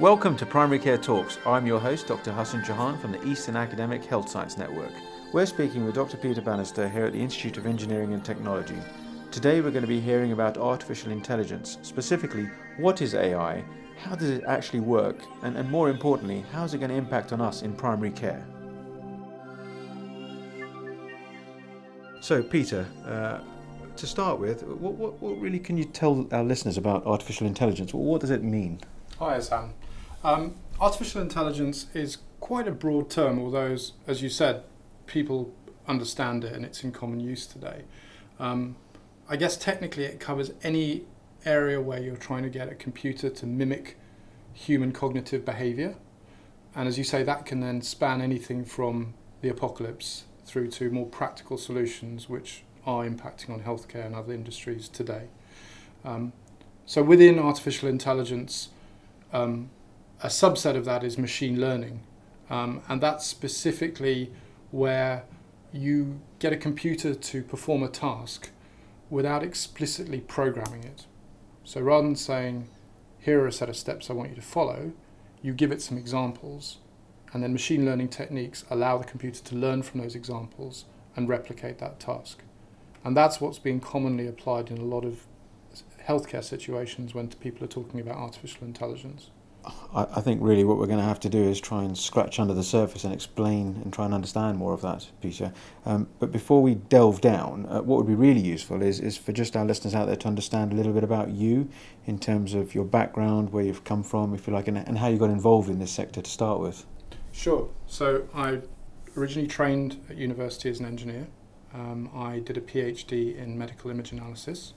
Welcome to Primary Care Talks. I'm your host, Dr. Hassan Jahan from the Eastern Academic Health Science Network. We're speaking with Dr. Peter Bannister here at the Institute of Engineering and Technology. Today we're going to be hearing about artificial intelligence, specifically what is AI, how does it actually work, and, and more importantly, how is it going to impact on us in primary care? So, Peter, uh, to start with, what, what, what, really can you tell our listeners about artificial intelligence? What does it mean? Hi, Sam. Um, artificial intelligence is quite a broad term, although, as, you said, people understand it and it's in common use today. Um, I guess technically it covers any area where you're trying to get a computer to mimic human cognitive behavior. And as you say, that can then span anything from the apocalypse through to more practical solutions which are impacting on healthcare and other industries today. Um, so within artificial intelligence, um, a subset of that is machine learning, um, and that's specifically where you get a computer to perform a task without explicitly programming it. So rather than saying, here are a set of steps I want you to follow, you give it some examples, and then machine learning techniques allow the computer to learn from those examples and replicate that task. And that's what's being commonly applied in a lot of healthcare situations when people are talking about artificial intelligence. I, think really what we're going to have to do is try and scratch under the surface and explain and try and understand more of that, Peter. Um, but before we delve down, uh, what would be really useful is, is for just our listeners out there to understand a little bit about you in terms of your background, where you've come from, if you like, and, and how you got involved in this sector to start with. Sure. So I originally trained at university as an engineer. Um, I did a PhD in medical image analysis.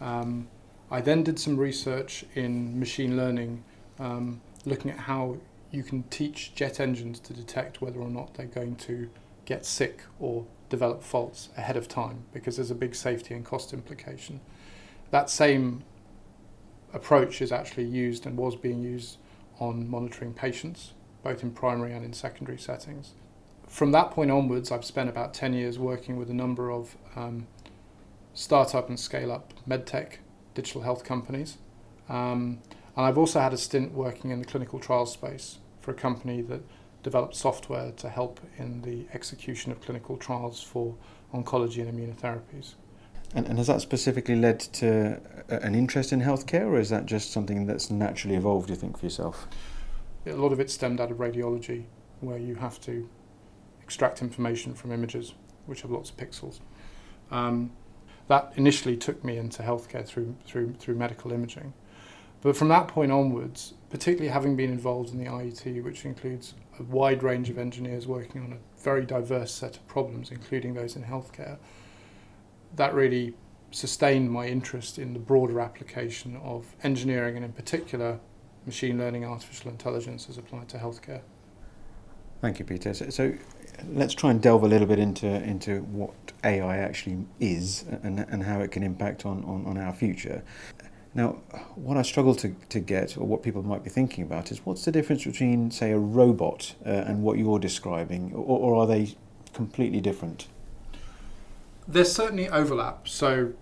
Um, I then did some research in machine learning um, looking at how you can teach jet engines to detect whether or not they're going to get sick or develop faults ahead of time because there's a big safety and cost implication. That same approach is actually used and was being used on monitoring patients, both in primary and in secondary settings. From that point onwards, I've spent about 10 years working with a number of um, startup and scale up medtech digital health companies. Um, and I've also had a stint working in the clinical trial space for a company that developed software to help in the execution of clinical trials for oncology and immunotherapies. And, and has that specifically led to an interest in healthcare, or is that just something that's naturally evolved, do you think, for yourself? A lot of it stemmed out of radiology, where you have to extract information from images, which have lots of pixels. Um, that initially took me into healthcare through, through, through medical imaging. But from that point onwards, particularly having been involved in the IET, which includes a wide range of engineers working on a very diverse set of problems, including those in healthcare, that really sustained my interest in the broader application of engineering and, in particular, machine learning, artificial intelligence as applied to healthcare. Thank you, Peter. So, so, let's try and delve a little bit into into what AI actually is and, and how it can impact on, on, on our future. Now, what I struggle to, to get, or what people might be thinking about, is what's the difference between, say, a robot uh, and what you're describing, or, or are they completely different? There's certainly overlap. So,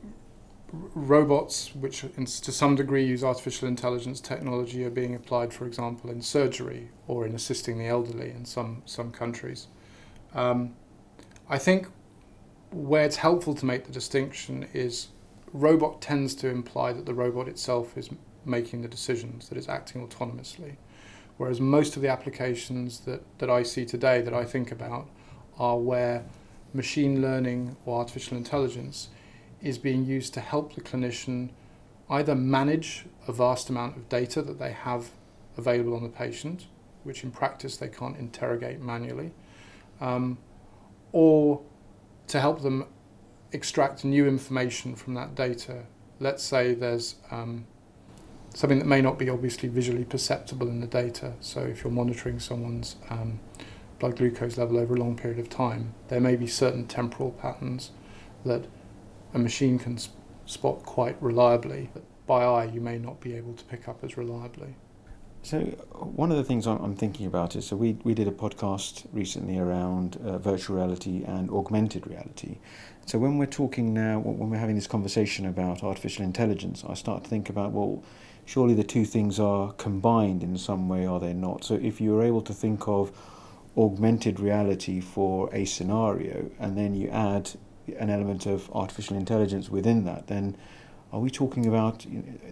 robots, which to some degree use artificial intelligence technology, are being applied, for example, in surgery or in assisting the elderly in some, some countries. Um, I think where it's helpful to make the distinction is robot tends to imply that the robot itself is making the decisions, that it's acting autonomously. Whereas most of the applications that, that I see today that I think about are where machine learning or artificial intelligence is being used to help the clinician either manage a vast amount of data that they have available on the patient, which in practice they can't interrogate manually, um, or to help them extract new information from that data. Let's say there's um, something that may not be obviously visually perceptible in the data. So if you're monitoring someone's um, blood glucose level over a long period of time, there may be certain temporal patterns that a machine can spot quite reliably, but by eye you may not be able to pick up as reliably. So one of the things I'm thinking about is so we we did a podcast recently around uh, virtual reality and augmented reality. So when we're talking now, when we're having this conversation about artificial intelligence, I start to think about well, surely the two things are combined in some way, are they not? So if you're able to think of augmented reality for a scenario, and then you add an element of artificial intelligence within that, then are we talking about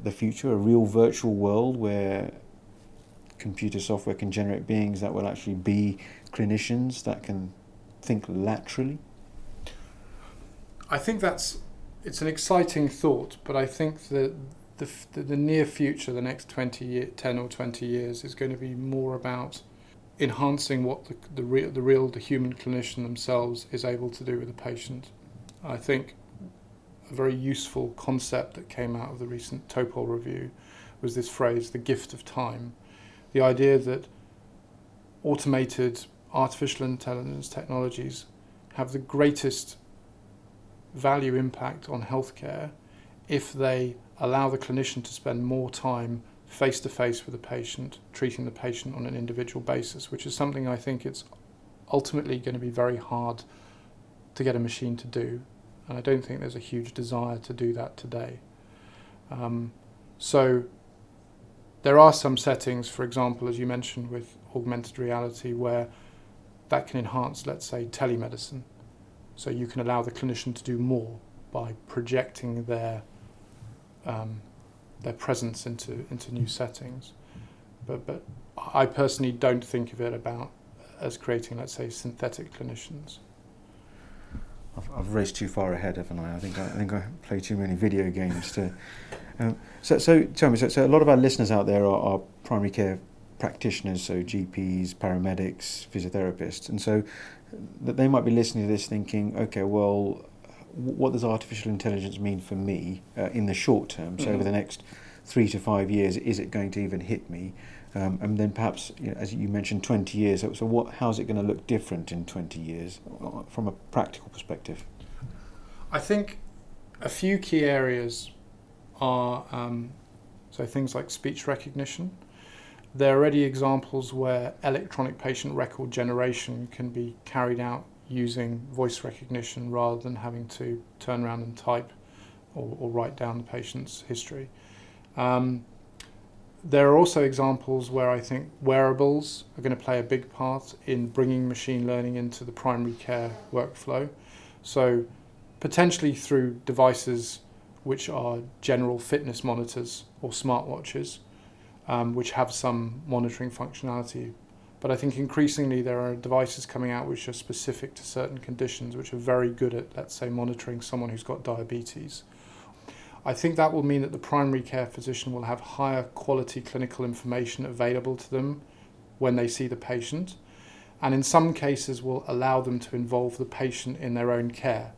the future, a real virtual world where computer software can generate beings that will actually be clinicians that can think laterally? I think that's it's an exciting thought, but I think that the, the, the near future, the next 20 year, 10 or 20 years, is going to be more about enhancing what the, the, real, the real, the human clinician themselves is able to do with the patient. I think a very useful concept that came out of the recent Topol review was this phrase, the gift of time. The idea that automated artificial intelligence technologies have the greatest value impact on healthcare if they allow the clinician to spend more time face to face with the patient, treating the patient on an individual basis, which is something I think it's ultimately going to be very hard to get a machine to do. And I don't think there's a huge desire to do that today. Um, so there are some settings, for example, as you mentioned with augmented reality, where that can enhance, let's say, telemedicine. So you can allow the clinician to do more by projecting their um, their presence into into new settings. But but I personally don't think of it about as creating, let's say, synthetic clinicians. I've, I've raced too far ahead, haven't I? I think I, I think I play too many video games to. Um, so so tell me, so, so a lot of our listeners out there are, are primary care practitioners, so GPs, paramedics, physiotherapists, and so that they might be listening to this thinking, okay, well, what does artificial intelligence mean for me uh, in the short term? So mm-hmm. over the next three to five years, is it going to even hit me? Um, and then perhaps, you know, as you mentioned, 20 years. So, what, how's it going to look different in 20 years uh, from a practical perspective? I think a few key areas are um, so things like speech recognition. There are already examples where electronic patient record generation can be carried out using voice recognition rather than having to turn around and type or, or write down the patient's history. Um, there are also examples where I think wearables are going to play a big part in bringing machine learning into the primary care workflow. So, potentially through devices which are general fitness monitors or smartwatches, um, which have some monitoring functionality but I think increasingly there are devices coming out which are specific to certain conditions, which are very good at, let's say, monitoring someone who's got diabetes. I think that will mean that the primary care physician will have higher quality clinical information available to them when they see the patient, and in some cases will allow them to involve the patient in their own care.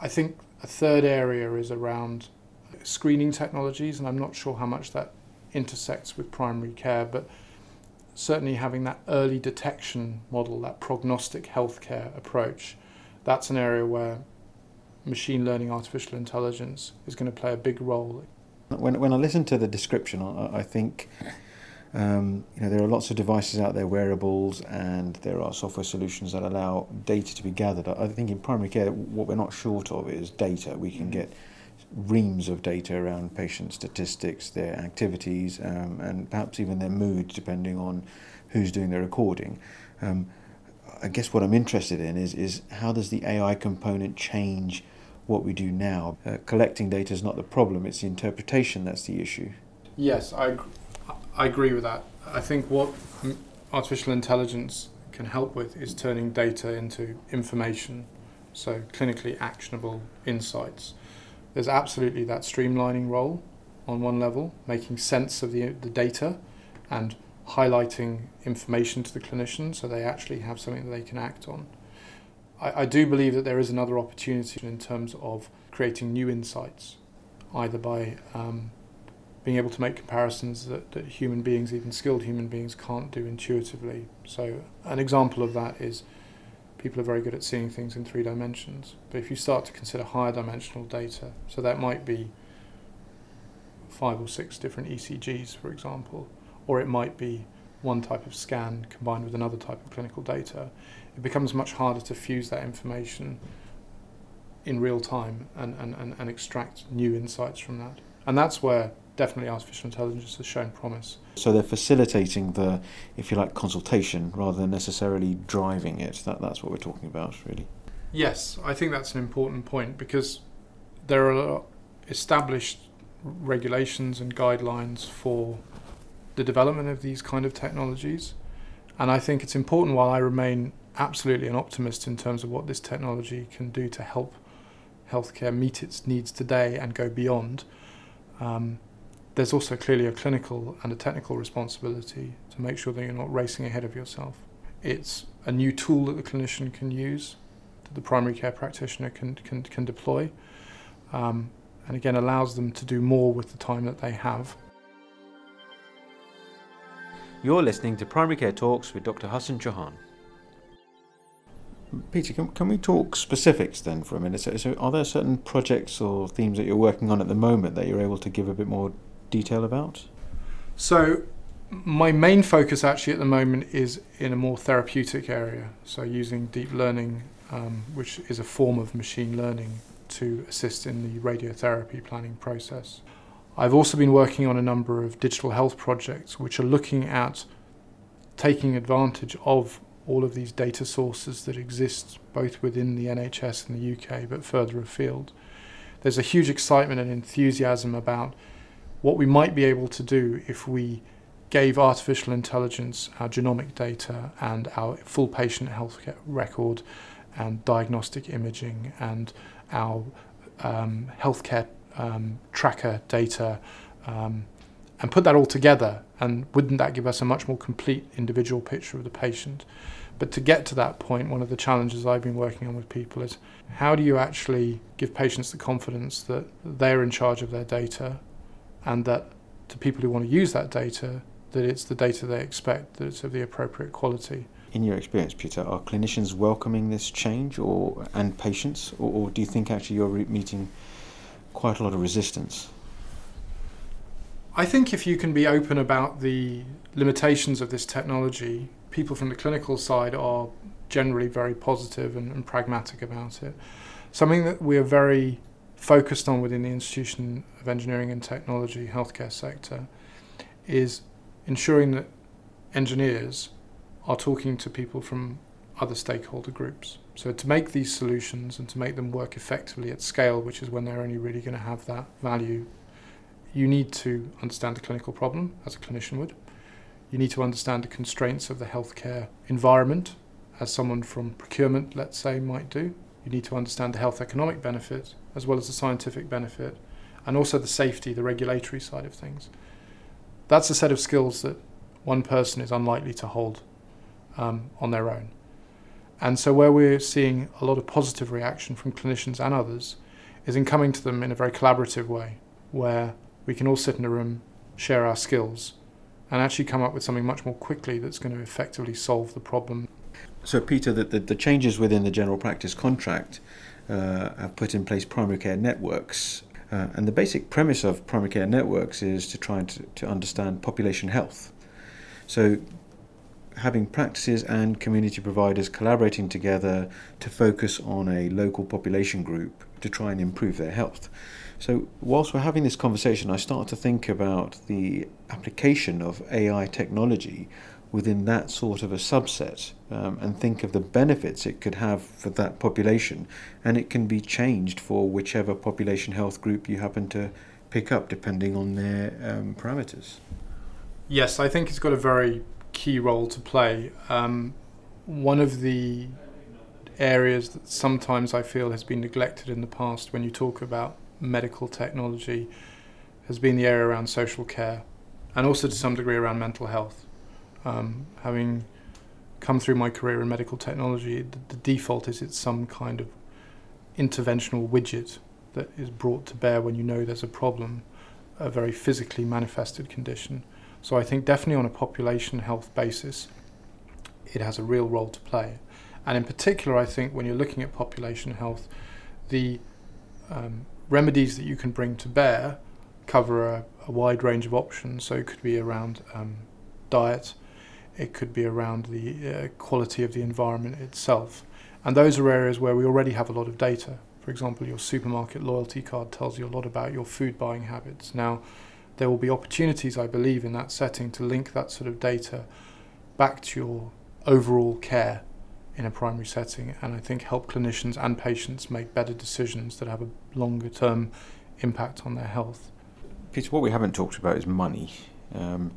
I think a third area is around screening technologies, and I'm not sure how much that intersects with primary care, but certainly having that early detection model, that prognostic healthcare approach, that's an area where machine learning, artificial intelligence is going to play a big role. When, when I listen to the description, I, I think um, you know there are lots of devices out there, wearables, and there are software solutions that allow data to be gathered. I think in primary care, what we're not short of is data. We can mm-hmm. get reams of data around patient statistics, their activities, um, and perhaps even their mood, depending on who's doing the recording. Um, I guess what I'm interested in is, is how does the AI component change what we do now? Uh, collecting data is not the problem, it's the interpretation that's the issue. Yes, I, I agree with that. I think what artificial intelligence can help with is turning data into information, so clinically actionable insights there's absolutely that streamlining role on one level, making sense of the, the data and highlighting information to the clinician so they actually have something that they can act on. I, I do believe that there is another opportunity in terms of creating new insights, either by um, being able to make comparisons that, that human beings, even skilled human beings, can't do intuitively. So, an example of that is people are very good at seeing things in three dimensions. But if you start to consider higher dimensional data, so that might be five or six different ECGs, for example, or it might be one type of scan combined with another type of clinical data. It becomes much harder to fuse that information in real time and, and, and, and extract new insights from that. And that's where definitely artificial intelligence has shown promise. So they're facilitating the, if you like, consultation rather than necessarily driving it. That, that's what we're talking about, really. Yes, I think that's an important point because there are established regulations and guidelines for the development of these kind of technologies. And I think it's important while I remain absolutely an optimist in terms of what this technology can do to help healthcare meet its needs today and go beyond. Um, there's also clearly a clinical and a technical responsibility to make sure that you're not racing ahead of yourself. It's a new tool that the clinician can use, that the primary care practitioner can, can, can deploy, um, and again allows them to do more with the time that they have. You're listening to Primary Care Talks with Dr. Hassan Chauhan. Peter, can, can we talk specifics then for a minute? So, so, are there certain projects or themes that you're working on at the moment that you're able to give a bit more detail about? So, my main focus actually at the moment is in a more therapeutic area. So, using deep learning, um, which is a form of machine learning, to assist in the radiotherapy planning process. I've also been working on a number of digital health projects which are looking at taking advantage of all of these data sources that exist both within the NHS and the UK but further afield. There's a huge excitement and enthusiasm about what we might be able to do if we gave artificial intelligence our genomic data and our full patient health record and diagnostic imaging and our um, healthcare um, tracker data um, and put that all together. And wouldn't that give us a much more complete individual picture of the patient? But to get to that point, one of the challenges I've been working on with people is how do you actually give patients the confidence that they're in charge of their data and that to people who want to use that data, that it's the data they expect, that it's of the appropriate quality. In your experience, Peter, are clinicians welcoming this change, or and patients, or, or do you think actually you're meeting quite a lot of resistance? I think if you can be open about the limitations of this technology, people from the clinical side are generally very positive and, and pragmatic about it. Something that we are very focused on within the Institution of Engineering and Technology healthcare sector is ensuring that engineers are talking to people from other stakeholder groups. So to make these solutions and to make them work effectively at scale, which is when they're only really going to have that value, you need to understand the clinical problem as a clinician would. You need to understand the constraints of the healthcare environment as someone from procurement, let's say, might do. You need to understand the health economic benefit as well as the scientific benefit and also the safety, the regulatory side of things. That's a set of skills that one person is unlikely to hold um, on their own. And so, where we're seeing a lot of positive reaction from clinicians and others is in coming to them in a very collaborative way, where we can all sit in a room, share our skills, and actually come up with something much more quickly that's going to effectively solve the problem. So, Peter, the, the, the changes within the general practice contract uh, have put in place primary care networks. Uh, and the basic premise of primary care networks is to try to, to understand population health. So, having practices and community providers collaborating together to focus on a local population group to try and improve their health. So, whilst we're having this conversation, I start to think about the application of AI technology within that sort of a subset um, and think of the benefits it could have for that population. And it can be changed for whichever population health group you happen to pick up, depending on their um, parameters. Yes, I think it's got a very key role to play. Um, one of the areas that sometimes I feel has been neglected in the past when you talk about medical technology has been the area around social care and also to some degree around mental health. Um, having come through my career in medical technology, the, the default is it's some kind of interventional widget that is brought to bear when you know there's a problem, a very physically manifested condition. So I think definitely on a population health basis, it has a real role to play. And in particular, I think when you're looking at population health, the um, remedies that you can bring to bear cover a, a, wide range of options. So it could be around um, diet, it could be around the uh, quality of the environment itself. And those are areas where we already have a lot of data. For example, your supermarket loyalty card tells you a lot about your food buying habits. Now, there will be opportunities, I believe, in that setting to link that sort of data back to your overall care in a primary setting and I think help clinicians and patients make better decisions that have a longer term impact on their health. Peter, what we haven't talked about is money. Um,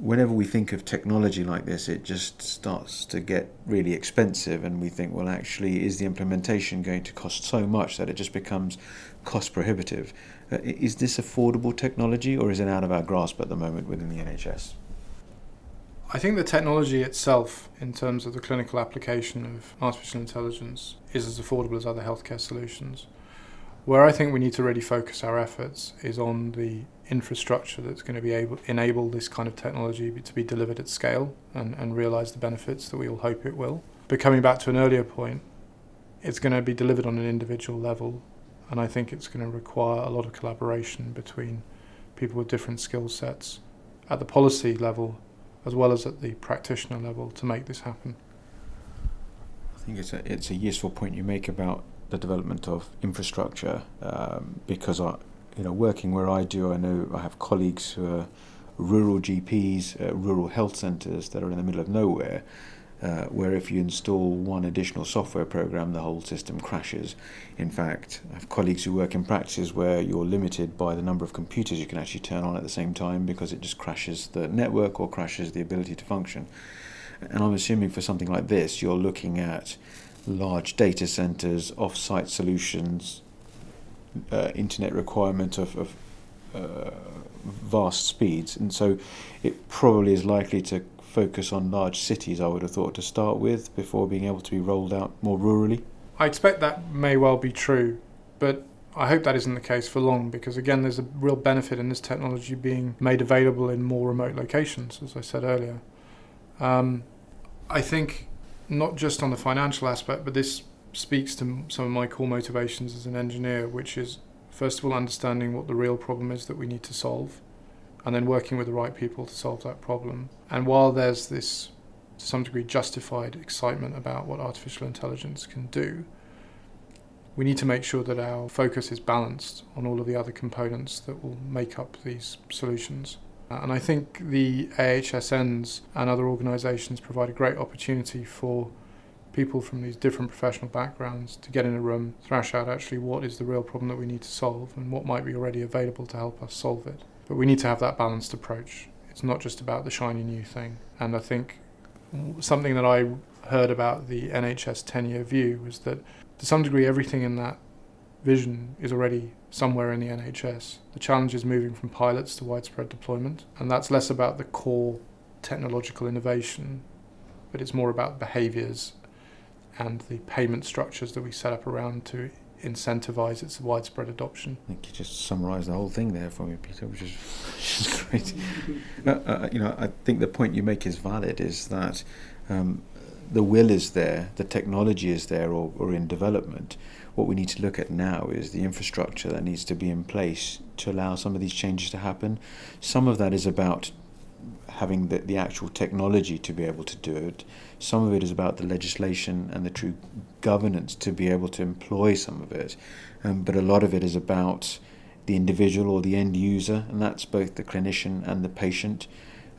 whenever we think of technology like this, it just starts to get really expensive, and we think, well, actually, is the implementation going to cost so much that it just becomes cost prohibitive? Uh, is this affordable technology, or is it out of our grasp at the moment within the NHS? I think the technology itself, in terms of the clinical application of artificial intelligence, is as affordable as other healthcare solutions. Where I think we need to really focus our efforts is on the infrastructure that's going to be able enable this kind of technology to be delivered at scale and, and realize the benefits that we all hope it will. But coming back to an earlier point, it's going to be delivered on an individual level, and I think it's going to require a lot of collaboration between people with different skill sets at the policy level as well as at the practitioner level to make this happen. I think it's a, it's a useful point you make about the development of infrastructure um, because I, you know, working where I do, I know I have colleagues who are rural GPs, uh, rural health centres that are in the middle of nowhere, uh, where if you install one additional software program, the whole system crashes. In fact, I have colleagues who work in practices where you're limited by the number of computers you can actually turn on at the same time because it just crashes the network or crashes the ability to function. And I'm assuming for something like this, you're looking at large data centers, off site solutions, uh, internet requirement of, of uh, vast speeds. And so it probably is likely to focus on large cities, I would have thought, to start with before being able to be rolled out more rurally? I expect that may well be true, but I hope that isn't the case for long because, again, there's a real benefit in this technology being made available in more remote locations, as I said earlier. Um, I think not just on the financial aspect, but this speaks to some of my core motivations as an engineer, which is first of all understanding what the real problem is that we need to solve and then working with the right people to solve that problem. And while there's this, to some degree, justified excitement about what artificial intelligence can do, we need to make sure that our focus is balanced on all of the other components that will make up these solutions. Uh, and I think the AHSNs and other organisations provide a great opportunity for people from these different professional backgrounds to get in a room, thrash out actually what is the real problem that we need to solve and what might be already available to help us solve it. But we need to have that balanced approach. It's not just about the shiny new thing. And I think something that I heard about the NHS 10 year view was that to some degree everything in that vision is already somewhere in the NHS. The challenge is moving from pilots to widespread deployment, and that's less about the core technological innovation, but it's more about behaviours and the payment structures that we set up around to incentivize its widespread adoption. I think you just summarised the whole thing there for me, Peter, which is, which is great. uh, uh, you know, I think the point you make is valid. Is that um, the will is there, the technology is there, or, or in development. What we need to look at now is the infrastructure that needs to be in place to allow some of these changes to happen. Some of that is about having the, the actual technology to be able to do it. Some of it is about the legislation and the true governance to be able to employ some of it. Um, but a lot of it is about the individual or the end user, and that's both the clinician and the patient.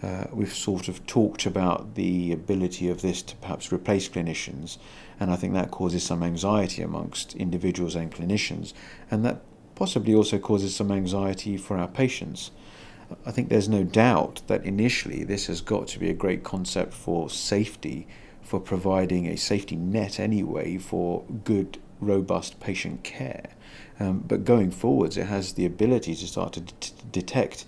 Uh, we've sort of talked about the ability of this to perhaps replace clinicians, and I think that causes some anxiety amongst individuals and clinicians, and that possibly also causes some anxiety for our patients. I think there's no doubt that initially this has got to be a great concept for safety, for providing a safety net anyway for good, robust patient care. Um, but going forwards, it has the ability to start to d- detect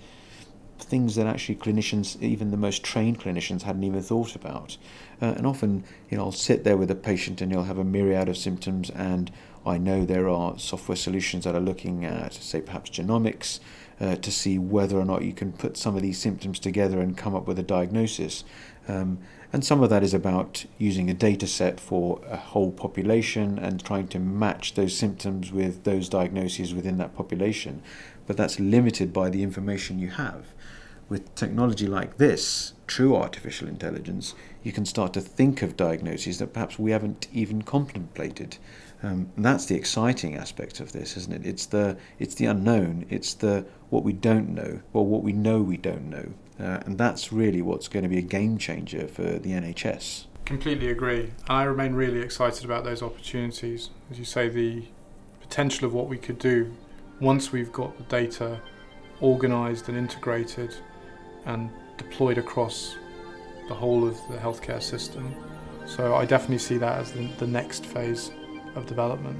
things that actually clinicians, even the most trained clinicians, hadn't even thought about. Uh, and often, you know, I'll sit there with a patient and he'll have a myriad of symptoms, and I know there are software solutions that are looking at, say, perhaps genomics, uh, to see whether or not you can put some of these symptoms together and come up with a diagnosis. Um, and some of that is about using a data set for a whole population and trying to match those symptoms with those diagnoses within that population. But that's limited by the information you have. with technology like this, true artificial intelligence, you can start to think of diagnoses that perhaps we haven't even contemplated. Um, and that's the exciting aspect of this, isn't it? It's the it's the unknown. It's the what we don't know, or what we know we don't know, uh, and that's really what's going to be a game changer for the NHS. Completely agree. and I remain really excited about those opportunities. As you say, the potential of what we could do once we've got the data organised and integrated and deployed across the whole of the healthcare system. So I definitely see that as the, the next phase of development.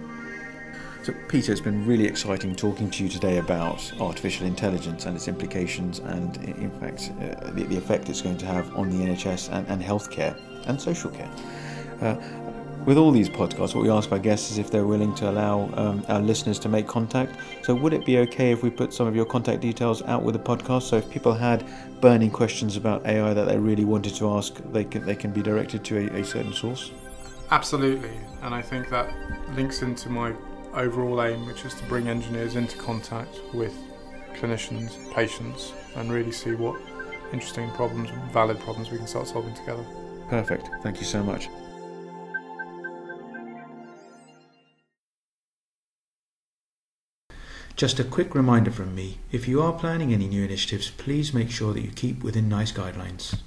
So, Peter, it's been really exciting talking to you today about artificial intelligence and its implications, and in fact, uh, the, the, effect it's going to have on the NHS and, and healthcare and social care. Uh, with all these podcasts, what we ask our guests is if they're willing to allow um, our listeners to make contact. So, would it be okay if we put some of your contact details out with the podcast? So, if people had burning questions about AI that they really wanted to ask, they can, they can be directed to a, a certain source? Absolutely. And I think that links into my overall aim, which is to bring engineers into contact with clinicians, patients, and really see what interesting problems, and valid problems we can start solving together. Perfect. Thank you so much. Just a quick reminder from me if you are planning any new initiatives, please make sure that you keep within NICE guidelines.